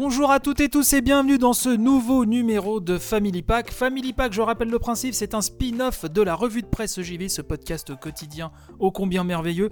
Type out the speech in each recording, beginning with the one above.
Bonjour à toutes et tous et bienvenue dans ce nouveau numéro de Family Pack. Family Pack, je rappelle le principe, c'est un spin-off de la revue de presse JV, ce podcast quotidien ô combien merveilleux.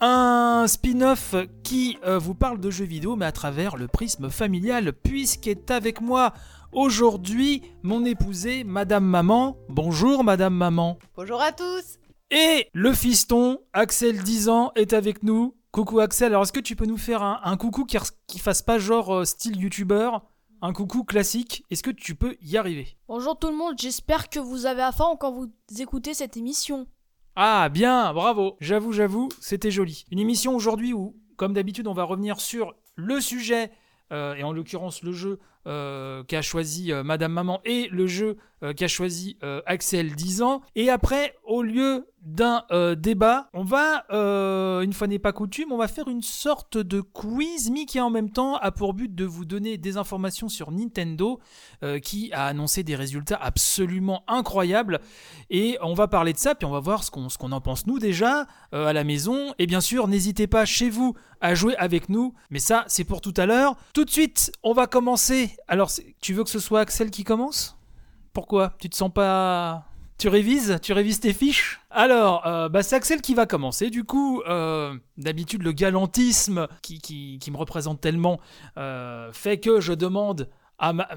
Un spin-off qui euh, vous parle de jeux vidéo mais à travers le prisme familial puisqu'est avec moi aujourd'hui mon épousée Madame Maman. Bonjour Madame Maman. Bonjour à tous. Et le fiston, Axel 10 ans, est avec nous. Coucou Axel, alors est-ce que tu peux nous faire un, un coucou qui, qui fasse pas genre euh, style youtubeur un coucou classique, est-ce que tu peux y arriver? Bonjour tout le monde, j'espère que vous avez faim quand vous écoutez cette émission. Ah bien, bravo, j'avoue, j'avoue, c'était joli. Une émission aujourd'hui où, comme d'habitude, on va revenir sur le sujet, euh, et en l'occurrence le jeu euh, qu'a choisi euh, Madame Maman et le jeu euh, qu'a choisi Axel 10 ans. Et après, au lieu d'un débat, on va, une fois n'est pas coutume, on va faire une sorte de quiz, mais qui en même temps a pour but de vous donner des informations sur Nintendo, qui a annoncé des résultats absolument incroyables. Et on va parler de ça, puis on va voir ce qu'on en pense nous déjà à la maison. Et bien sûr, n'hésitez pas chez vous à jouer avec nous, mais ça, c'est pour tout à l'heure. Tout de suite, on va commencer. Alors, tu veux que ce soit Axel qui commence? Pourquoi? Tu te sens pas... Tu révises Tu révises tes fiches? Alors, euh, bah, c'est Axel qui va commencer. Du coup, euh, d'habitude, le galantisme qui, qui, qui me représente tellement euh, fait que je demande à ma...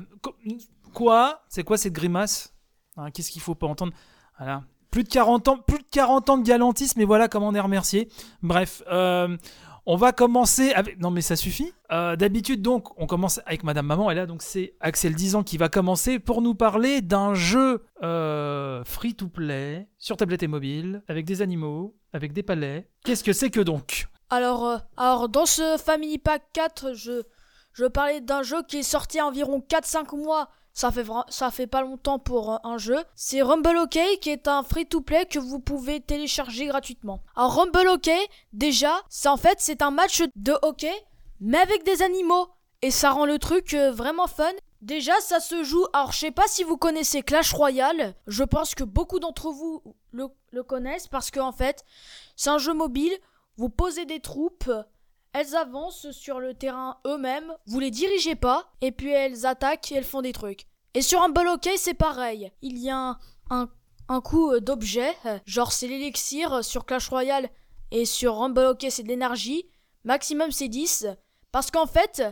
Quoi? C'est quoi cette grimace? Hein, Qu'est-ce qu'il faut pas entendre? Voilà. Plus de 40 ans, plus de 40 ans de galantisme, et voilà comment on est remercié. Bref, on va commencer avec. Non, mais ça suffit. Euh, D'habitude, donc, on commence avec Madame Maman, et là, donc, c'est Axel Dizan qui va commencer pour nous parler d'un jeu euh, free-to-play sur tablette et mobile, avec des animaux, avec des palais. Qu'est-ce que c'est que donc? Alors, euh, alors dans ce Family Pack 4, je, je parlais d'un jeu qui est sorti environ 4-5 mois. Ça fait, pas longtemps pour euh, un jeu. C'est Rumble OK qui est un free-to-play que vous pouvez télécharger gratuitement. Alors Rumble OK, déjà, c'est en fait c'est un match de hockey, mais avec des animaux. Et ça rend le truc euh, vraiment fun. Déjà, ça se joue. Alors, je sais pas si vous connaissez Clash Royale. Je pense que beaucoup d'entre vous le, le connaissent parce que, en fait, c'est un jeu mobile. Vous posez des troupes. Elles avancent sur le terrain eux-mêmes. Vous les dirigez pas. Et puis, elles attaquent et elles font des trucs. Et sur un ball hockey, c'est pareil. Il y a un, un, un coup d'objet. Genre, c'est l'élixir sur Clash Royale. Et sur Rumble Hockey, c'est de l'énergie. Maximum, c'est 10. Parce qu'en fait,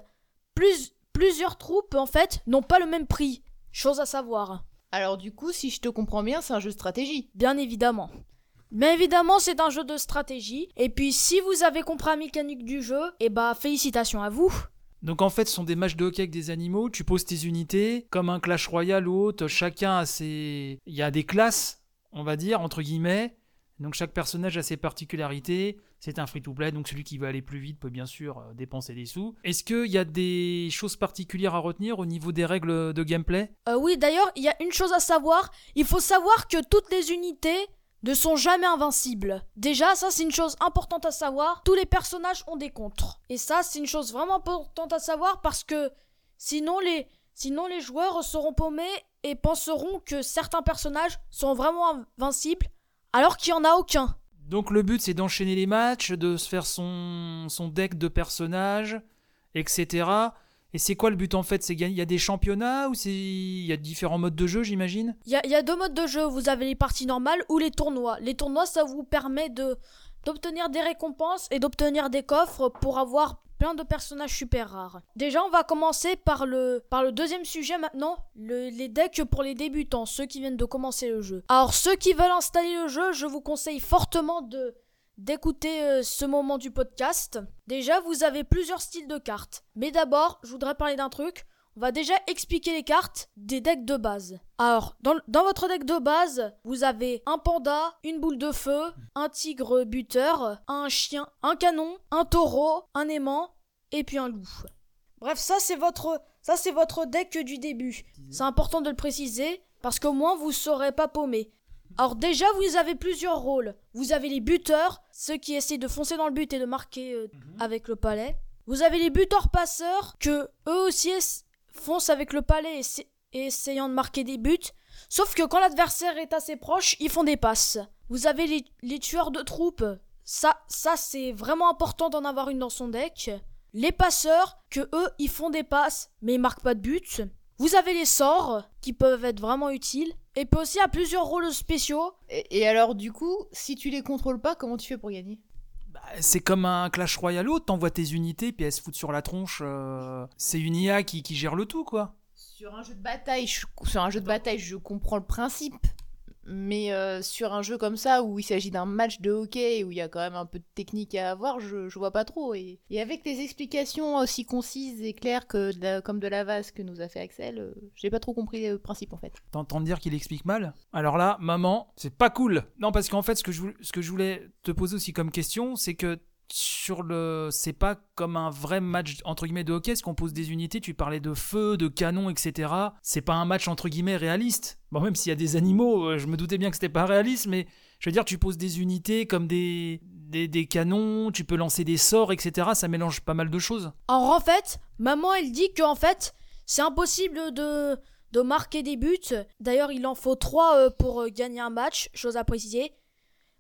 plus, plusieurs troupes, en fait, n'ont pas le même prix. Chose à savoir. Alors du coup, si je te comprends bien, c'est un jeu de stratégie. Bien évidemment. Bien évidemment, c'est un jeu de stratégie. Et puis, si vous avez compris la mécanique du jeu, eh bah, félicitations à vous. Donc en fait, ce sont des matchs de hockey avec des animaux. Tu poses tes unités, comme un Clash Royale ou autre. Chacun a ses. Il y a des classes, on va dire, entre guillemets. Donc chaque personnage a ses particularités. C'est un free-to-play, donc celui qui va aller plus vite peut bien sûr euh, dépenser des sous. Est-ce qu'il y a des choses particulières à retenir au niveau des règles de gameplay? Euh, oui, d'ailleurs, il y a une chose à savoir. Il faut savoir que toutes les unités ne sont jamais invincibles. Déjà, ça c'est une chose importante à savoir. Tous les personnages ont des contres. Et ça, c'est une chose vraiment importante à savoir parce que sinon les, sinon les joueurs seront paumés et penseront que certains personnages sont vraiment invincibles alors qu'il n'y en a aucun. Donc le but c'est d'enchaîner les matchs, de se faire son, son deck de personnages, etc. Et c'est quoi le but en fait? Il y a des championnats ou il y a différents modes de jeu j'imagine? Il y a, deux modes de jeu. Vous avez les parties normales ou les tournois. Les tournois, ça vous permet d'obtenir des récompenses et d'obtenir des coffres pour avoir plein de personnages super rares. Déjà, on va commencer par le par le deuxième sujet maintenant, le- les decks pour les débutants, ceux qui viennent de commencer le jeu. Alors ceux qui veulent installer le jeu, je vous conseille fortement de d'écouter euh, ce moment du podcast. Déjà, vous avez plusieurs styles de cartes. Mais d'abord, je voudrais parler d'un truc. On va déjà expliquer les cartes des decks de base. Alors, dans, votre deck de base, vous avez un panda, une boule de feu, un tigre buteur, un chien, un canon, un taureau, un aimant et puis un loup. Bref, ça c'est votre ça c'est votre deck du début. C'est important de le préciser parce qu'au moins vous serez pas paumé. Alors déjà, vous avez plusieurs rôles. Vous avez les buteurs, ceux qui essaient de foncer dans le but et de marquer euh, avec le palais. Vous avez les buteurs passeurs que eux aussi foncent avec le palais et, essa- et essayant de marquer des buts. Sauf que quand l'adversaire est assez proche, ils font des passes. Vous avez les, les tueurs de troupes. Ça, ça c'est vraiment important d'en avoir une dans son deck. les passeurs, que eux, ils font des passes, mais ils marquent pas de but. Vous avez les sorts, qui peuvent être vraiment utiles. Et puis aussi à plusieurs rôles spéciaux. Et, et alors, du coup, si tu les contrôles pas, comment tu fais pour gagner? Bah, c'est comme un Clash Royale où t'envoies tes unités, puis elles se foutent sur la tronche. euh, C'est une IA qui, qui gère le tout, quoi. Sur un jeu de bataille, je, sur un jeu de bataille, je comprends le principe. Mais euh, sur un jeu comme ça, où il s'agit d'un match de hockey, où il y a quand même un peu de technique à avoir, je, vois pas trop. Et, avec tes explications aussi concises et claires que comme de la vase que nous a fait Axel, euh, j'ai pas trop compris le principe en fait. T'entends dire qu'il explique mal? Alors là, maman, c'est pas cool. Non, parce qu'en fait, ce que, je, ce que je voulais te poser aussi comme question, c'est que sur le. C'est pas comme un vrai match entre guillemets de hockey, est-ce qu'on pose des unités, tu parlais de feu, de canon, etc. C'est pas un match entre guillemets réaliste. Bon, même s'il y a des animaux, euh, je me doutais bien que c'était pas réaliste, mais je veux dire, tu poses des unités comme des, des, des canons, tu peux lancer des sorts, etc. Ça mélange pas mal de choses. Alors en fait, maman elle dit qu'en fait, c'est impossible de, de marquer des buts. D'ailleurs, il en faut 3 pour euh, gagner un match, chose à préciser.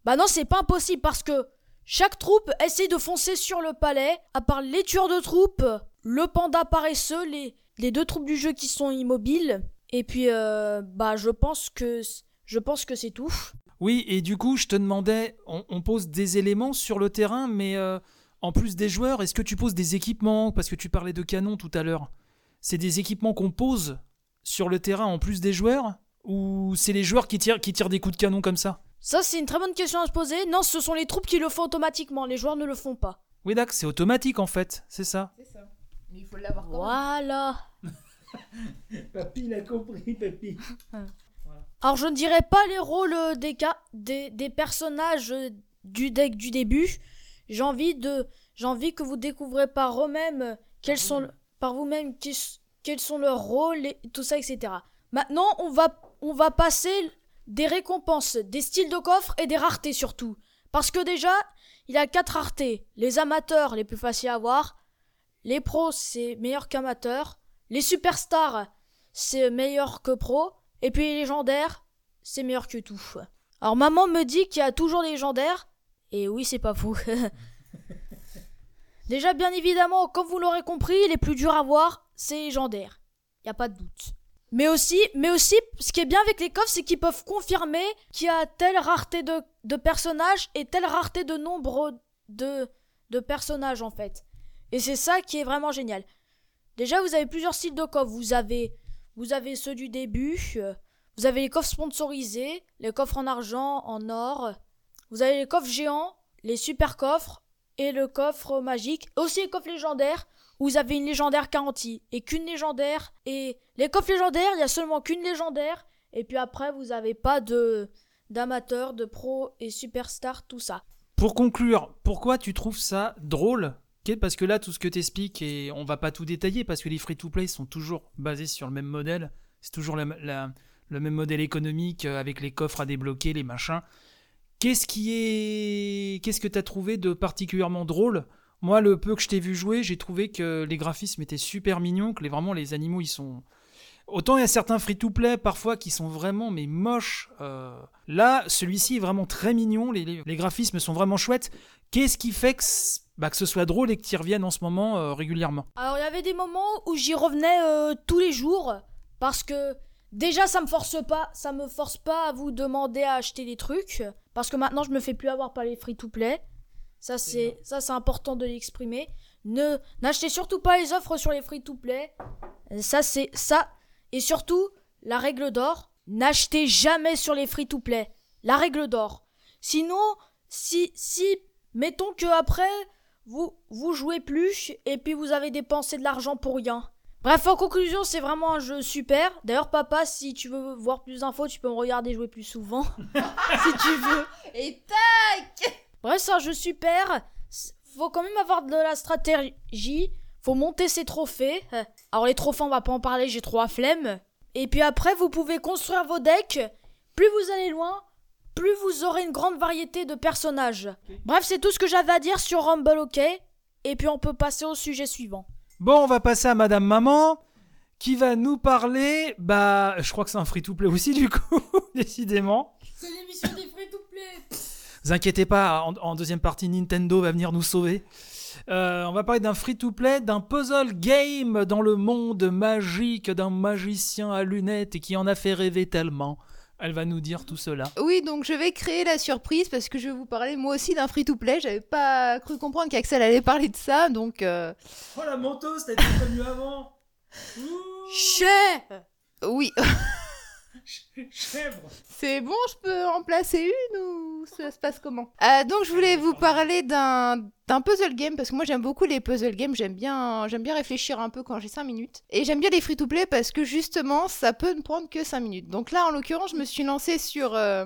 Bah non, c'est pas impossible parce que chaque troupe essaie de foncer sur le palais, à part les tueurs de troupes, le panda paresseux, les, deux troupes du jeu qui sont immobiles. Et puis, euh, bah je pense que je pense que c'est tout. Oui, et du coup, je te demandais, on, pose des éléments sur le terrain, mais euh, en plus des joueurs, est-ce que tu poses des équipements? Parce que tu parlais de canons tout à l'heure. C'est des équipements qu'on pose sur le terrain en plus des joueurs? Ou c'est les joueurs qui tirent des coups de canon comme ça? Ça, c'est une très bonne question à se poser. Non, ce sont les troupes qui le font automatiquement. Les joueurs ne le font pas. Oui, d'accord, c'est automatique en fait, c'est ça. C'est ça. Mais il faut l'avoir Voilà. Papy, il a compris, papy. Alors, je ne dirais pas les rôles euh, des, ca- des, des personnages euh, du deck du début. J'ai envie de, j'ai envie que vous découvrez par eux-mêmes euh, quels sont, par vous-même quels sont leurs rôles et tout ça, etc. Maintenant, on va, on va passer des récompenses, des styles de coffre et des raretés surtout. Parce que déjà, il a quatre raretés. Les amateurs, les plus faciles à avoir. Les pros, c'est meilleur qu'amateurs. Les superstars, c'est meilleur que pro. Et puis les légendaires, c'est meilleur que tout. Alors maman me dit qu'il y a toujours des légendaires. Et oui, c'est pas faux. Déjà, bien évidemment, comme vous l'aurez compris, les plus durs à voir, c'est légendaire. Y a pas de doute. Mais aussi, ce qui est bien avec les coffres, c'est qu'ils peuvent confirmer qu'il y a telle rareté de, personnages et telle rareté de nombre de, de personnages en fait. Et c'est ça qui est vraiment génial. Déjà, vous avez plusieurs styles de coffres. Vous avez, vous avez ceux du début. euh, Vous avez les coffres sponsorisés, les coffres en argent, en or. Vous avez les coffres géants, les super coffres et le coffre magique. Aussi les coffres légendaires vous avez une légendaire garantie et qu'une légendaire. Et les coffres légendaires, il y a seulement qu'une légendaire. Et puis après, vous n'avez pas de d'amateurs, de pros et superstars, tout ça. Pour conclure, pourquoi tu trouves ça drôle? Parce que là, tout ce que t'expliques, et on va pas tout détailler, parce que les free-to-play sont toujours basés sur le même modèle. C'est toujours le même modèle économique, euh, avec les coffres à débloquer, les machins. Qu'est-ce qui est... Qu'est-ce que t'as trouvé de particulièrement drôle? Moi, le peu que je t'ai vu jouer, j'ai trouvé que les graphismes étaient super mignons, que les, vraiment les animaux, ils sont... Autant il y a certains free-to-play parfois qui sont vraiment mais moches. euh, Là, celui-ci est vraiment très mignon. Les, les- graphismes sont vraiment chouettes. Qu'est-ce qui fait que, bah, que ce soit drôle et que tu reviennes en ce moment euh, régulièrement? Alors il y avait des moments où j'y revenais euh, tous les jours parce que déjà ça me force pas, ça me force pas à vous demander à acheter des trucs parce que maintenant je me fais plus avoir par les free to play. Ça c'est ça c'est important de l'exprimer. Ne n'achetez surtout pas les offres sur les free to play. Ça c'est ça et surtout la règle d'or, n'achetez jamais sur les free to play. La règle d'or. Sinon si si mettons que après vous, vous jouez plus et puis vous avez dépensé de l'argent pour rien. Bref, en conclusion, c'est vraiment un jeu super. D'ailleurs, papa, si tu veux voir plus d'infos, tu peux me regarder jouer plus souvent. si tu veux. Et tac Bref, c'est un jeu super. Faut quand même avoir de la stratégie. Faut monter ses trophées. Alors, les trophées, on va pas en parler, j'ai trop la flemme. Et puis après, vous pouvez construire vos decks. Plus vous allez loin, plus vous aurez une grande variété de personnages. Bref, c'est tout ce que j'avais à dire sur Rumble OK? Et puis on peut passer au sujet suivant. Bon, on va passer à Madame Maman, qui va nous parler. Bah, je crois que c'est un free-to-play aussi, du coup, décidément. C'est l'émission des free to play. Vous inquiétez pas, en, en deuxième partie, Nintendo va venir nous sauver. Euh, on va parler d'un free-to-play, d'un puzzle game dans le monde magique d'un magicien à lunettes et qui en a fait rêver tellement. Elle va nous dire tout cela. Oui, donc je vais créer la surprise parce que je vais vous parler moi aussi d'un free-to-play. J'avais pas cru comprendre qu'Axel allait parler de ça, donc. euh, Oh la menteuse, t'as été prévenue avant Chais Oui, Chèvre c'est bon, je peux en placer une ou ça se passe comment? Euh, Donc je voulais vous parler d'un d'un puzzle game parce que moi j'aime beaucoup les puzzle games. J'aime bien, j'aime bien réfléchir un peu quand j'ai 5 minutes. Et j'aime bien les free-to-play parce que justement ça peut ne prendre que 5 minutes. Donc là en l'occurrence, je me suis lancée sur. euh,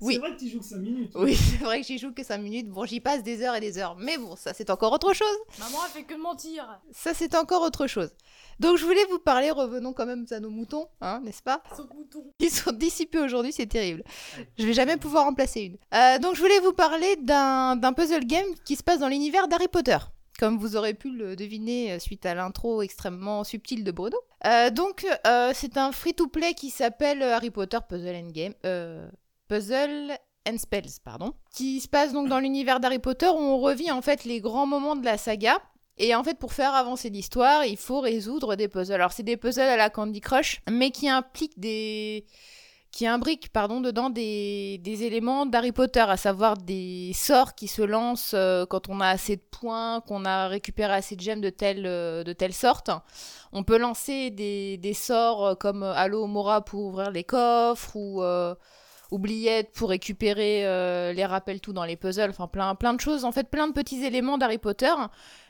Oui. C'est vrai que tu joues que 5 minutes. Oui, c'est vrai que j'y joue que 5 minutes. Bon, j'y passe des heures et des heures. Mais bon, ça c'est encore autre chose. Maman, elle fait que mentir. Ça c'est encore autre chose. Donc je voulais vous parler, revenons quand même à nos moutons, hein, n'est-ce pas? Son. Ils sont dissipés aujourd'hui, c'est terrible. Je vais jamais pouvoir en placer une. Euh, donc je voulais vous parler d'un puzzle game qui se passe dans l'univers d'Harry Potter. Comme vous aurez pu le deviner euh, suite à l'intro extrêmement subtile de Bruno. Euh, donc euh, c'est un free-to-play qui s'appelle Harry Potter Puzzle and Game. Puzzle and Spells, pardon. Qui se passe donc dans l'univers d'Harry Potter où on revit en fait les grands moments de la saga. Et en fait, pour faire avancer l'histoire, il faut résoudre des puzzles. Alors, c'est des puzzles à la Candy Crush, mais qui impliquent des. qui imbriquent, pardon, dedans des, des éléments d'Harry Potter, à savoir des sorts qui se lancent euh, quand on a assez de points, qu'on a récupéré assez de gemmes de telle, euh, de telle sorte. On peut lancer des, des sorts euh, comme Halo Mora pour ouvrir les coffres, ou. oubliette pour récupérer les rappels tout dans les puzzles, enfin plein, plein de choses, en fait plein de petits éléments d'Harry Potter.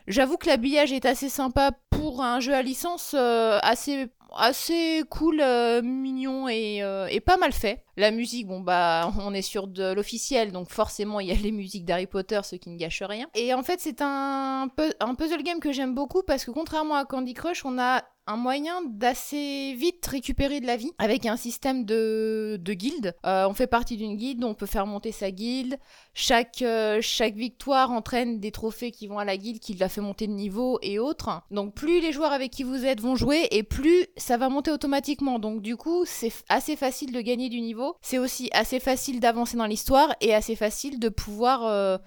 J'avoue que l'habillage est assez sympa pour un jeu à licence euh, assez assez cool, euh, mignon et, euh, et pas mal fait. La musique, bon bah on est sur de l'officiel, donc forcément il y a les musiques d'Harry Potter, ce qui ne gâche rien. Et en fait c'est un puzzle game que j'aime beaucoup parce que contrairement à Candy Crush, on a un moyen d'assez vite récupérer de la vie avec un système de, de guildes. Euh, on fait partie d'une guilde, on peut faire monter sa guilde. Chaque, euh, chaque victoire entraîne des trophées qui vont à la guilde, qui la fait monter de niveau et autres. Donc plus les joueurs avec qui vous êtes vont jouer et plus ça va monter automatiquement. Donc du coup c'est assez facile de gagner du niveau. C'est aussi assez facile d'avancer dans l'histoire et assez facile de pouvoir, euh,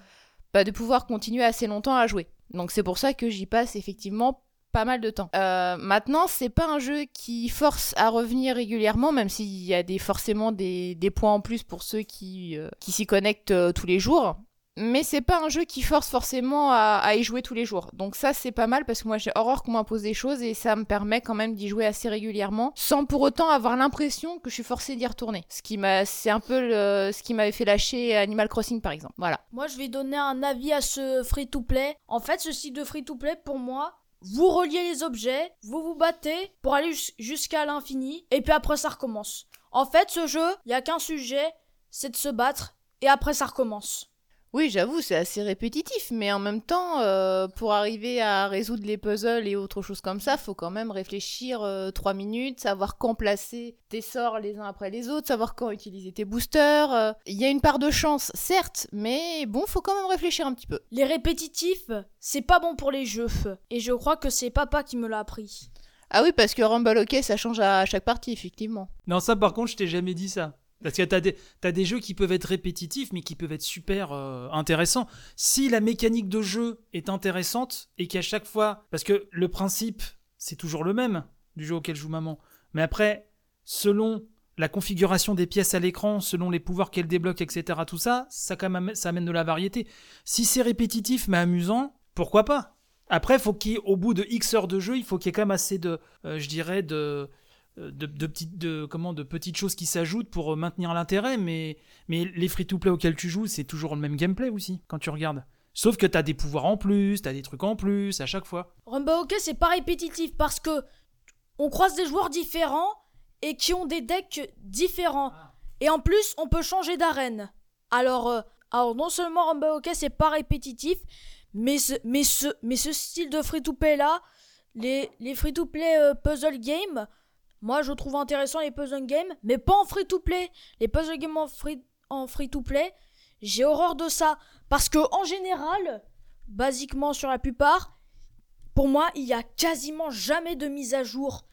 bah, de pouvoir continuer assez longtemps à jouer. Donc c'est pour ça que j'y passe effectivement pas mal de temps. Euh, maintenant, c'est pas un jeu qui force à revenir régulièrement, même s'il y a des, forcément des, points en plus pour ceux qui, euh, s'y connectent euh, tous les jours. Mais c'est pas un jeu qui force forcément à, y jouer tous les jours. Donc ça, c'est pas mal parce que moi j'ai horreur qu'on m'impose des choses et ça me permet quand même d'y jouer assez régulièrement sans pour autant avoir l'impression que je suis forcée d'y retourner. Ce qui m'a, c'est un peu ce qui m'avait fait lâcher Animal Crossing par exemple. Voilà. Moi, je vais donner un avis à ce free-to-play. En fait, ce style de free-to-play, pour moi, vous reliez les objets, vous vous battez pour aller jus- jusqu'à l'infini, et puis après, ça recommence. En fait, ce jeu, il y a qu'un sujet, c'est de se battre, et après, ça recommence. Oui, j'avoue, c'est assez répétitif, mais en même temps, euh, pour arriver à résoudre les puzzles et autres choses comme ça, faut quand même réfléchir euh, trois minutes, savoir quand placer tes sorts les uns après les autres, savoir quand utiliser tes boosters. euh. Il y a une part de chance, certes, mais bon, faut quand même réfléchir un petit peu. Les répétitifs, c'est pas bon pour les jeux, et je crois que c'est papa qui me l'a appris. Ah oui, parce que Rumble Hockey, ça change à chaque partie, effectivement. Non, ça par contre, je t'ai jamais dit ça. Parce que t'as des, t'as des jeux qui peuvent être répétitifs, mais qui peuvent être super euh, intéressants. Si la mécanique de jeu est intéressante et qu'à chaque fois. Parce que le principe, c'est toujours le même du jeu auquel joue maman. Mais après, selon la configuration des pièces à l'écran, selon les pouvoirs qu'elle débloque, etc., tout ça, ça, quand même, ça amène de la variété. Si c'est répétitif mais amusant, pourquoi pas? Après, faut qu'il au bout de X heures de jeu, il faut qu'il y ait quand même assez de, euh, je dirais, de, de, de petites de comment de petites choses qui s'ajoutent pour euh, maintenir l'intérêt mais mais les free to play auxquels tu joues c'est toujours le même gameplay aussi quand tu regardes sauf que t'as des pouvoirs en plus t'as des trucs en plus à chaque fois Rumble Hockey, c'est pas répétitif parce que on croise des joueurs différents et qui ont des decks différents. Et en plus, on peut changer d'arène. Alors, euh, alors non seulement Rumble Hockey, c'est pas répétitif, mais ce, mais ce, mais ce style de free-to-play là, les, les free-to-play euh, puzzle game, moi je trouve intéressant les puzzle games, mais pas en free-to-play. Les puzzle games en free, en free-to-play, j'ai horreur de ça. Parce que en général, basiquement sur la plupart, pour moi, il y a quasiment jamais de mise à jour.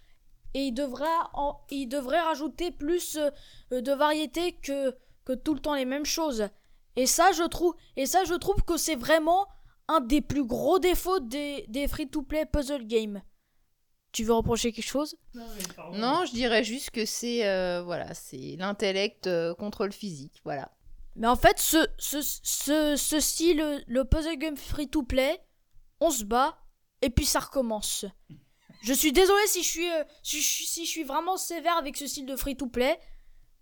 Et il devrait, en- il devrait rajouter plus euh, de variété que, que tout le temps les mêmes choses. Et ça, je trouve, et ça, je trouve que c'est vraiment un des plus gros défauts des, des free-to-play puzzle games. Tu veux reprocher quelque chose? Non, je dirais juste que c'est euh, voilà, c'est l'intellect euh, contre le physique, voilà. Mais en fait, ce, ce, ce, ce style, le puzzle game free-to-play, on se bat et puis ça recommence. Je suis désolé si je suis, euh, si, je, suis- si je suis vraiment sévère avec ce style de free-to-play,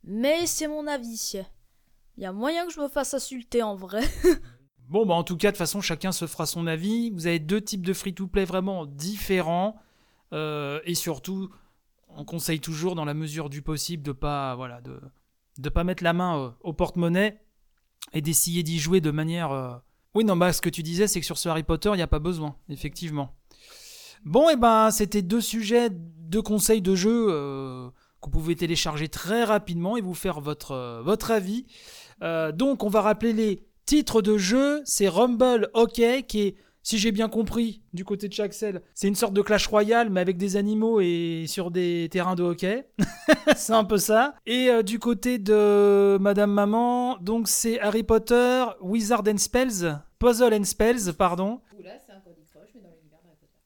mais c'est mon avis. Il y a moyen que je me fasse insulter en vrai. Bon, bah en tout cas, de toute façon, chacun se fera son avis. Vous avez deux types de free-to-play vraiment différents. Euh, et surtout, on conseille toujours, dans la mesure du possible, de pas, voilà, de, de pas mettre la main euh, au porte-monnaie et d'essayer d'y jouer de manière. euh, Oui, non, bah ce que tu disais, c'est que sur ce Harry Potter, il n'y a pas besoin, effectivement. Bon, et ben, c'était deux sujets, deux conseils de jeu que vous pouvez télécharger très rapidement et vous faire votre, votre avis. Donc, on va rappeler les titres de jeu. C'est Rumble Hockey, qui est, si j'ai bien compris, du côté de chez Axel, c'est une sorte de Clash Royale, mais avec des animaux et sur des terrains de hockey. c'est un peu ça. Et euh, du côté de Madame Maman, donc c'est Harry Potter, Wizard and Spells, Puzzle and Spells, pardon. Là, c'est un Candy Crush, mais dans l'univers d'Harry Potter.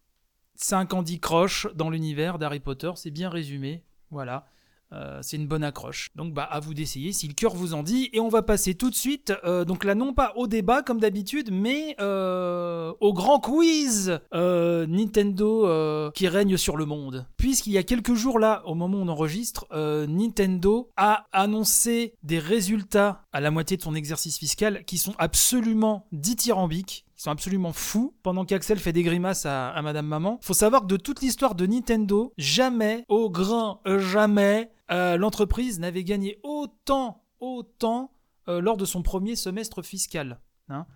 C'est un Candy Crush dans l'univers d'Harry Potter, c'est bien résumé. Voilà. Euh, c'est une bonne accroche. Donc bah à vous d'essayer si le cœur vous en dit. Et on va passer tout de suite, euh, donc là non pas au débat comme d'habitude, mais euh, au grand quiz Nintendo qui règne sur le monde. Puisqu'il y a quelques jours là, au moment où on enregistre, Nintendo a annoncé des résultats à la moitié de son exercice fiscal qui sont absolument dithyrambiques. Ils sont absolument fous. Pendant qu'Axel fait des grimaces à, Madame Maman, faut savoir que de toute l'histoire de Nintendo, jamais, au grand jamais, euh, l'entreprise n'avait gagné autant, autant euh, lors de son premier semestre fiscal. hein.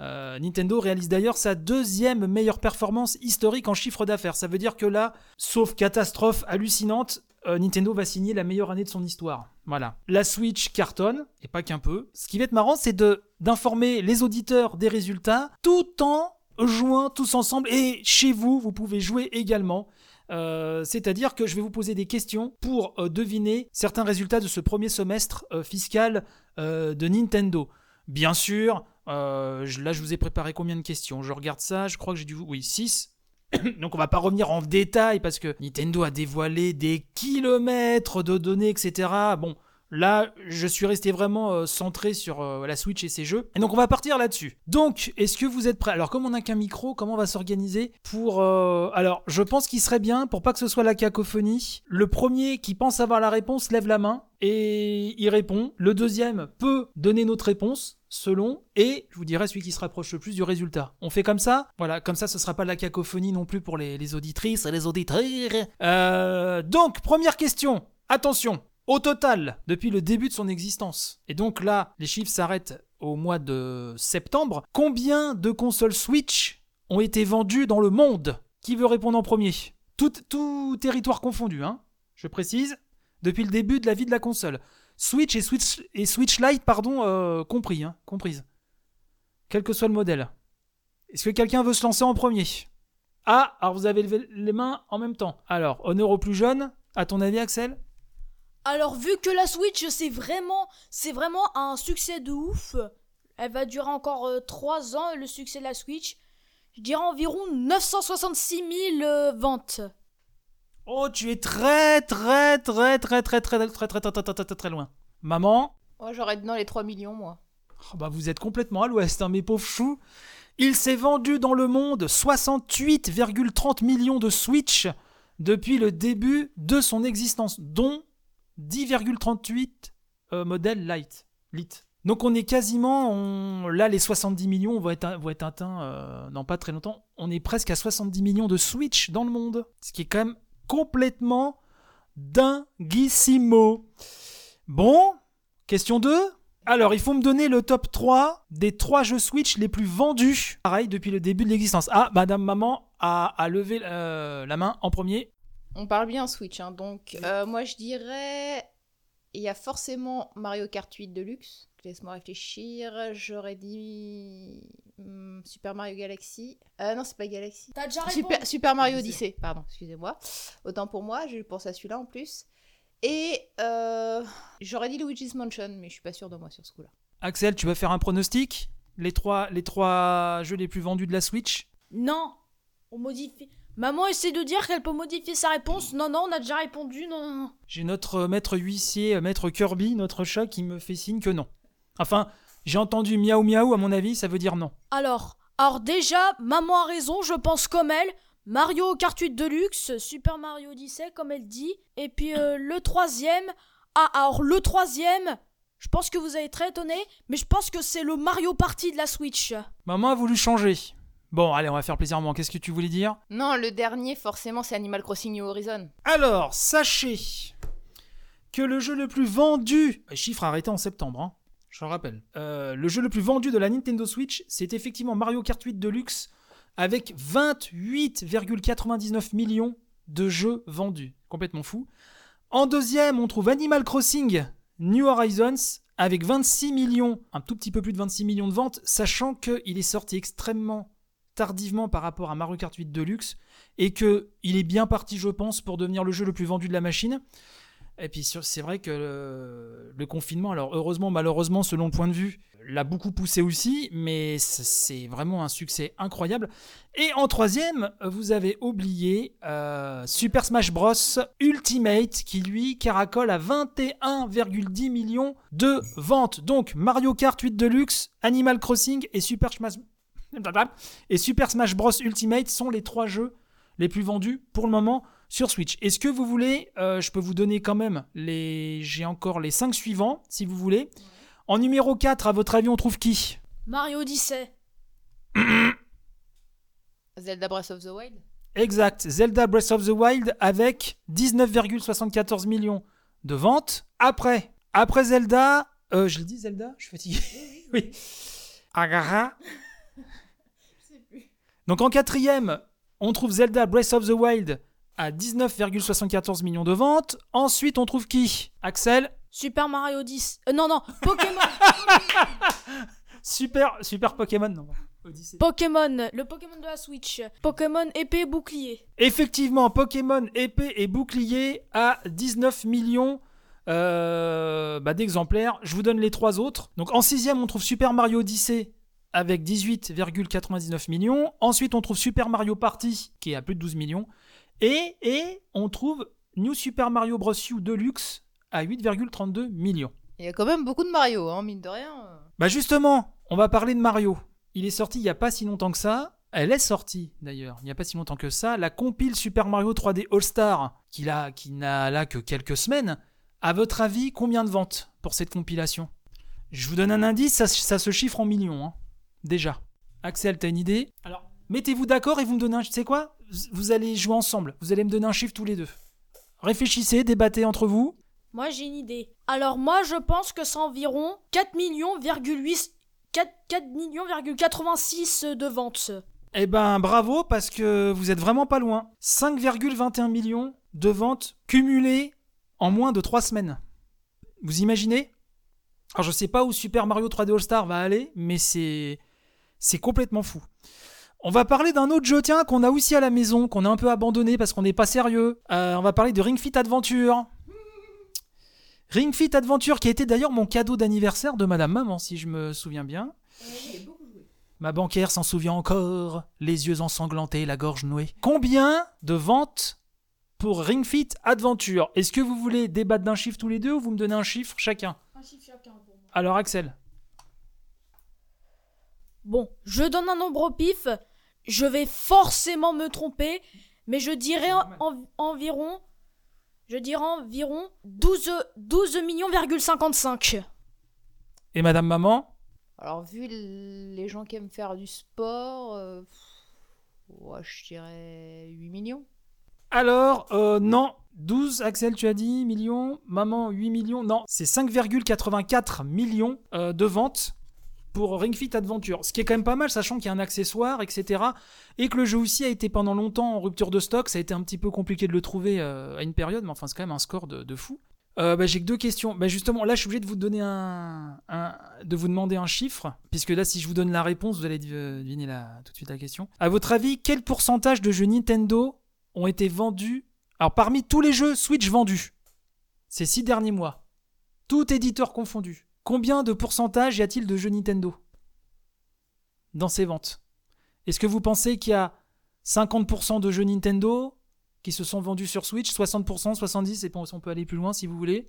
Euh, Nintendo réalise d'ailleurs sa deuxième meilleure performance historique en chiffre d'affaires. Ça veut dire que là, sauf catastrophe hallucinante, Nintendo va signer la meilleure année de son histoire. Voilà. La Switch cartonne, et pas qu'un peu. Ce qui va être marrant, c'est d'informer les auditeurs des résultats tout en jouant tous ensemble. Et chez vous, vous pouvez jouer également. Euh, C'est-à-dire que je vais vous poser des questions pour euh, deviner certains résultats de ce premier semestre euh, fiscal de Nintendo. Bien sûr, là je vous ai préparé combien de questions? Je regarde ça, je crois que j'ai dû... Oui, 6. Donc on va pas revenir en détail parce que Nintendo a dévoilé des kilomètres de données, etc. Bon, là je suis resté vraiment euh, centré sur euh, la Switch et ses jeux. Et donc on va partir là-dessus. Donc, est-ce que vous êtes prêts? Alors comme on n'a qu'un micro, comment on va s'organiser pour... euh, Alors je pense qu'il serait bien, pour pas que ce soit la cacophonie, le premier qui pense avoir la réponse lève la main et il répond. Le deuxième peut donner notre réponse selon et je vous dirai celui qui se rapproche le plus du résultat. On fait comme ça? Voilà, comme ça ce sera pas la cacophonie non plus pour les, les auditrices et les auditeurs. Donc, première question. Attention, au total, depuis le début de son existence, et donc là, les chiffres s'arrêtent au mois de septembre, combien de consoles Switch ont été vendues dans le monde? Qui veut répondre en premier? Tout, territoire confondu, hein Je précise, depuis le début de la vie de la console. Switch et Switch, Lite, pardon, euh, compris, hein, comprise. Quel que soit le modèle. Est-ce que quelqu'un veut se lancer en premier? Ah, alors vous avez levé les mains en même temps. Alors, honneur au plus jeune, à ton avis, Axel? Alors vu que la Switch c'est vraiment c'est vraiment un succès de ouf, elle va durer encore 3 ans le succès de la Switch. Je dirais environ 966 000 euh, ventes. Oh, tu es très, très, très, très, très, très, très, très, très, très, très, très, très, très loin. Maman Moi, j'aurais dans les 3 millions, moi. Oh, bah vous êtes complètement à l'ouest, hein, mes pauvres choux. Il s'est vendu dans le monde 68,30 millions de Switch depuis le début de son existence, dont 10,38 euh, modèles Lite. Lite. Donc on est quasiment, là les 70 millions vont être, être atteints euh, pas très longtemps. On est presque à 70 millions de Switch dans le monde, ce qui est quand même complètement dinguissimo. Bon, question 2. Alors, il faut me donner le top 3 des 3 jeux Switch les plus vendus, pareil, depuis le début de l'existence. Ah, Madame Maman a, a levé euh, la main en premier. On parle bien Switch, hein, donc euh, moi je dirais. Il y a forcément Mario Kart 8 Deluxe. Laisse-moi réfléchir. J'aurais dit. hmm, Super Mario Galaxy. Euh, non, c'est pas Galaxy. T'as déjà Super, Super Mario Odyssey, pardon, excusez-moi. Autant pour moi, je pense à celui-là en plus. Et euh, j'aurais dit Luigi's Mansion, mais je suis pas sûre de moi sur ce coup-là. Axel, tu vas faire un pronostic? Les trois, les trois jeux les plus vendus de la Switch? Non, on modifie. Maman essaie de dire qu'elle peut modifier sa réponse. Non, non, on a déjà répondu. Non, non, non. J'ai notre euh, maître huissier, euh, maître Kirby, notre chat, qui me fait signe que non. Enfin, j'ai entendu miaou miaou, à mon avis, ça veut dire non. Alors, alors déjà, maman a raison, je pense comme elle. Mario Kart 8 Deluxe, Super Mario Odyssey, comme elle dit. Et puis euh, le troisième. Ah, alors le troisième, je pense que vous allez être très étonné, mais je pense que c'est le Mario Party de la Switch. Maman a voulu changer. Bon, allez, on va faire plaisir à maman. Qu'est-ce que tu voulais dire? Non, le dernier, forcément, c'est Animal Crossing New Horizon. Alors, sachez que le jeu le plus vendu, chiffre arrêté en septembre, hein, je le rappelle, Euh, le jeu le plus vendu de la Nintendo Switch, c'est effectivement Mario Kart 8 Deluxe, avec 28,99 millions de jeux vendus. Complètement fou. En deuxième, on trouve Animal Crossing New Horizons, avec 26 millions, un tout petit peu plus de 26 millions de ventes, sachant qu'il est sorti extrêmement tardivement par rapport à Mario Kart 8 Deluxe et que il est bien parti, je pense, pour devenir le jeu le plus vendu de la machine. Et puis c'est vrai que le, confinement, alors heureusement, malheureusement, selon le point de vue, l'a beaucoup poussé aussi, mais c'est vraiment un succès incroyable. Et en troisième, vous avez oublié euh, Super Smash Bros Ultimate, qui lui caracole à 21,10 millions de ventes. Donc Mario Kart 8 Deluxe, Animal Crossing et Super Smash et Super Smash Bros Ultimate sont les trois jeux les plus vendus pour le moment sur Switch. Est-ce que vous voulez, euh, je peux vous donner quand même les, j'ai encore les 5 suivants si vous voulez. En numéro 4, à votre avis, on trouve qui? Mario Odyssey. Zelda Breath of the Wild Exact, Zelda Breath of the Wild avec 19,74 millions de ventes. Après, après Zelda, euh, je le dis Zelda, je suis fatigué. oui. Agara. Donc en quatrième, on trouve Zelda Breath of the Wild à 19,74 millions de ventes. Ensuite, on trouve qui? Axel? Super Mario Odyssey. Euh, non, non, Pokémon. Super, super Pokémon. Non. Odyssey. Pokémon, le Pokémon de la Switch. Pokémon épée bouclier. Effectivement, Pokémon épée et bouclier à 19 millions euh, bah, d'exemplaires. Je vous donne les trois autres. Donc en sixième, on trouve Super Mario Odyssey avec 18,99 millions. Ensuite, on trouve Super Mario Party qui est à plus de 12 millions. Et, et on trouve New Super Mario Bros. U Deluxe à 8,32 millions. Il y a quand même beaucoup de Mario, hein, mine de rien. Bah justement, on va parler de Mario. Il est sorti il n'y a pas si longtemps que ça. Elle est sortie d'ailleurs, il n'y a pas si longtemps que ça. La compile Super Mario 3D All-Star, qui, n'a- qui n'a là que quelques semaines. À votre avis, combien de ventes pour cette compilation? Je vous donne un indice, ça, ça se chiffre en millions. hein. Déjà. Axel, t'as une idée? Alors, mettez-vous d'accord et vous me donnez un... Tu sais quoi? Vous allez jouer ensemble. Vous allez me donner un chiffre tous les deux. Réfléchissez, débattez entre vous. Moi, j'ai une idée. Alors, moi, je pense que c'est environ 4 millions, 8, 4, 4 millions, 86 de ventes. Eh ben bravo parce que vous êtes vraiment pas loin. 5,21 millions de ventes cumulées en moins de 3 semaines. Vous imaginez? Alors je sais pas où Super Mario 3D All Star va aller, mais c'est c'est complètement fou. On va parler d'un autre jeu tiens qu'on a aussi à la maison, qu'on a un peu abandonné parce qu'on n'est pas sérieux. Euh, on va parler de Ring Fit Adventure. Ring Fit Adventure qui a été d'ailleurs mon cadeau d'anniversaire de Madame Maman si je me souviens bien. Ma banquière s'en souvient encore, les yeux ensanglantés, la gorge nouée. Combien de ventes pour Ring Fit Adventure? Est-ce que vous voulez débattre d'un chiffre tous les deux ou vous me donnez un chiffre chacun? Alors Axel, Bon, je donne un nombre au pif. Je vais forcément me tromper, mais je dirais en- en- environ. Je dirais environ 12, 12 millions, 55. et Madame Maman? Alors, vu les gens qui aiment faire du sport, euh, ouais, je dirais 8 millions. Alors, euh, non. 12, Axel, tu as dit, millions. Maman, 8 millions. Non, c'est 5,84 millions euh, de ventes pour Ring Fit Adventure. Ce qui est quand même pas mal, sachant qu'il y a un accessoire, etc. Et que le jeu aussi a été pendant longtemps en rupture de stock. Ça a été un petit peu compliqué de le trouver euh, à une période, mais enfin, c'est quand même un score de, de fou. Euh, bah, J'ai que deux questions. Bah, justement, là, je suis obligé de vous donner un, de vous demander un chiffre, puisque là, si je vous donne la réponse, vous allez dev- deviner la, tout de suite la question. À votre avis, quel pourcentage de jeux Nintendo ont été vendus Alors, parmi tous les jeux Switch vendus, ces six derniers mois, tout éditeur confondu, combien de pourcentage y a-t-il de jeux Nintendo dans ses ventes? Est-ce que vous pensez qu'il y a 50% de jeux Nintendo qui se sont vendus sur Switch, 60%, 70%, et on peut aller plus loin si vous voulez?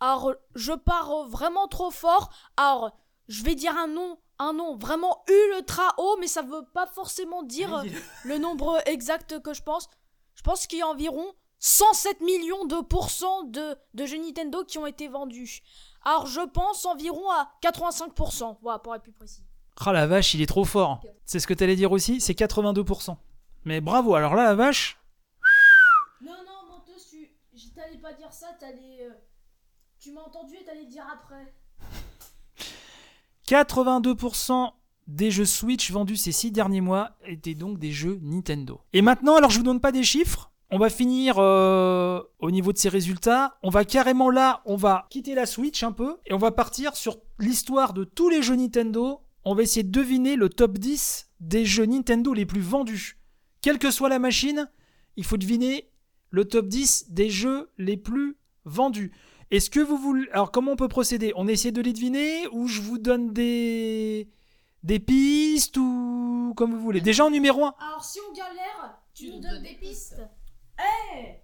Alors, je pars vraiment trop fort. Alors, je vais dire un nom, un nom vraiment ultra haut, mais ça veut pas forcément dire le nombre exact que je pense. Je pense qu'il y a environ 107 millions de pourcents de, de jeux Nintendo qui ont été vendus. Alors, je pense environ à 85%, voilà, pour être plus précis. Ah la vache, il est trop fort. C'est ce que t'allais dire aussi, c'est 82%. Mais bravo, alors là, la vache, Non, non, menteuse, tu... je t'allais pas dire ça, t'allais... euh, Tu m'as entendu et t'allais dire après. 82% des jeux Switch vendus ces 6 derniers mois étaient donc des jeux Nintendo. Et maintenant, alors je vous donne pas des chiffres, on va finir euh, au niveau de ces résultats. On va carrément là, on va quitter la Switch un peu et on va partir sur l'histoire de tous les jeux Nintendo. On va essayer de deviner le top 10 des jeux Nintendo les plus vendus. Quelle que soit la machine, il faut deviner le top 10 des jeux les plus vendus. Est-ce que vous voulez. Alors, comment on peut procéder? On essaie de les deviner ou je vous donne des. des pistes ou. comme vous voulez? Déjà en numéro 1, Alors, si on galère, tu, nous donnes des pistes.